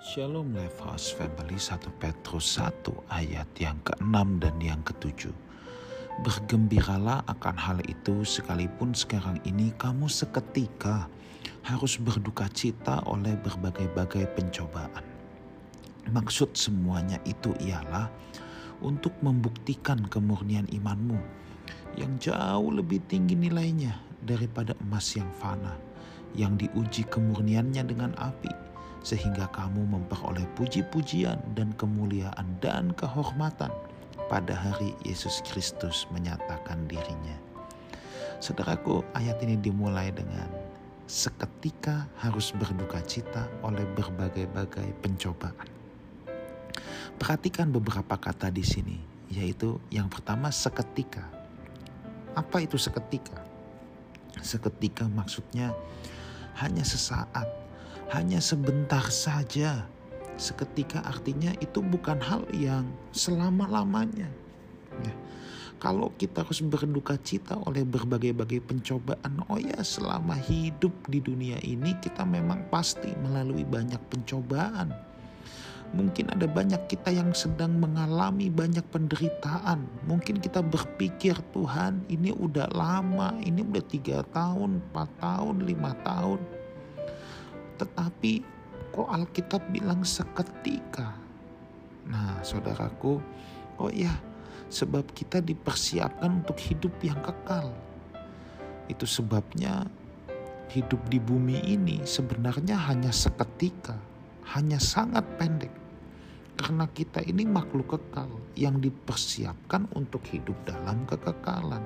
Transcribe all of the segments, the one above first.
Shalom House Family 1 Petrus 1 ayat yang ke-6 dan yang ke-7 Bergembiralah akan hal itu sekalipun sekarang ini kamu seketika harus berduka cita oleh berbagai-bagai pencobaan. Maksud semuanya itu ialah untuk membuktikan kemurnian imanmu yang jauh lebih tinggi nilainya daripada emas yang fana yang diuji kemurniannya dengan api sehingga kamu memperoleh puji-pujian dan kemuliaan dan kehormatan pada hari Yesus Kristus menyatakan dirinya. Saudaraku, ayat ini dimulai dengan seketika harus berduka cita oleh berbagai-bagai pencobaan. Perhatikan beberapa kata di sini, yaitu yang pertama seketika. Apa itu seketika? Seketika maksudnya hanya sesaat hanya sebentar saja. Seketika artinya itu bukan hal yang selama-lamanya. Ya. Kalau kita harus berduka cita oleh berbagai-bagai pencobaan, oh ya selama hidup di dunia ini kita memang pasti melalui banyak pencobaan. Mungkin ada banyak kita yang sedang mengalami banyak penderitaan. Mungkin kita berpikir Tuhan ini udah lama, ini udah tiga tahun, empat tahun, lima tahun tetapi kok Alkitab bilang seketika? Nah saudaraku, oh ya sebab kita dipersiapkan untuk hidup yang kekal. Itu sebabnya hidup di bumi ini sebenarnya hanya seketika, hanya sangat pendek. Karena kita ini makhluk kekal yang dipersiapkan untuk hidup dalam kekekalan.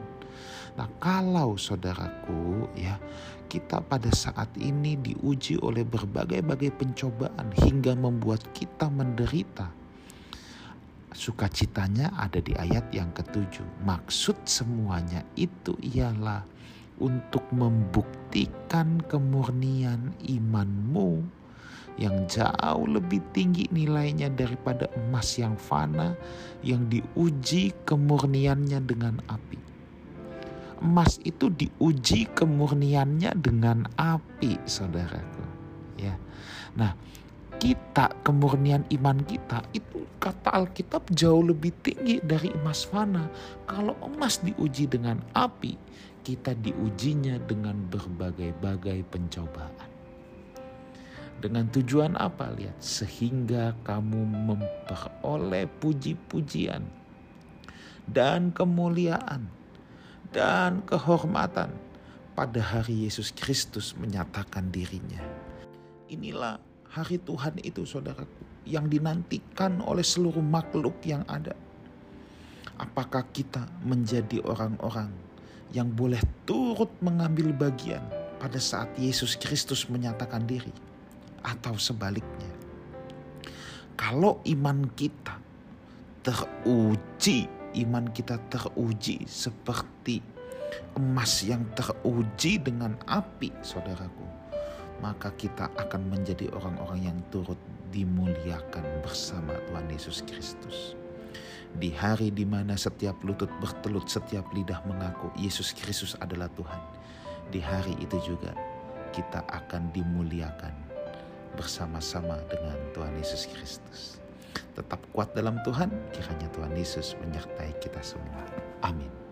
Nah, kalau saudaraku ya, kita pada saat ini diuji oleh berbagai-bagai pencobaan hingga membuat kita menderita. Sukacitanya ada di ayat yang ketujuh. Maksud semuanya itu ialah untuk membuktikan kemurnian imanmu yang jauh lebih tinggi nilainya daripada emas yang fana yang diuji kemurniannya dengan api emas itu diuji kemurniannya dengan api, saudaraku. Ya, nah kita kemurnian iman kita itu kata Alkitab jauh lebih tinggi dari emas fana. Kalau emas diuji dengan api, kita diujinya dengan berbagai-bagai pencobaan. Dengan tujuan apa? Lihat, sehingga kamu memperoleh puji-pujian dan kemuliaan dan kehormatan pada hari Yesus Kristus menyatakan dirinya. Inilah hari Tuhan itu saudaraku yang dinantikan oleh seluruh makhluk yang ada. Apakah kita menjadi orang-orang yang boleh turut mengambil bagian pada saat Yesus Kristus menyatakan diri atau sebaliknya? Kalau iman kita teruji iman kita teruji seperti emas yang teruji dengan api, saudaraku, maka kita akan menjadi orang-orang yang turut dimuliakan bersama Tuhan Yesus Kristus. Di hari di mana setiap lutut bertelut, setiap lidah mengaku Yesus Kristus adalah Tuhan. Di hari itu juga kita akan dimuliakan bersama-sama dengan Tuhan Yesus Kristus tetap kuat dalam Tuhan. Kiranya Tuhan Yesus menyertai kita semua. Amin.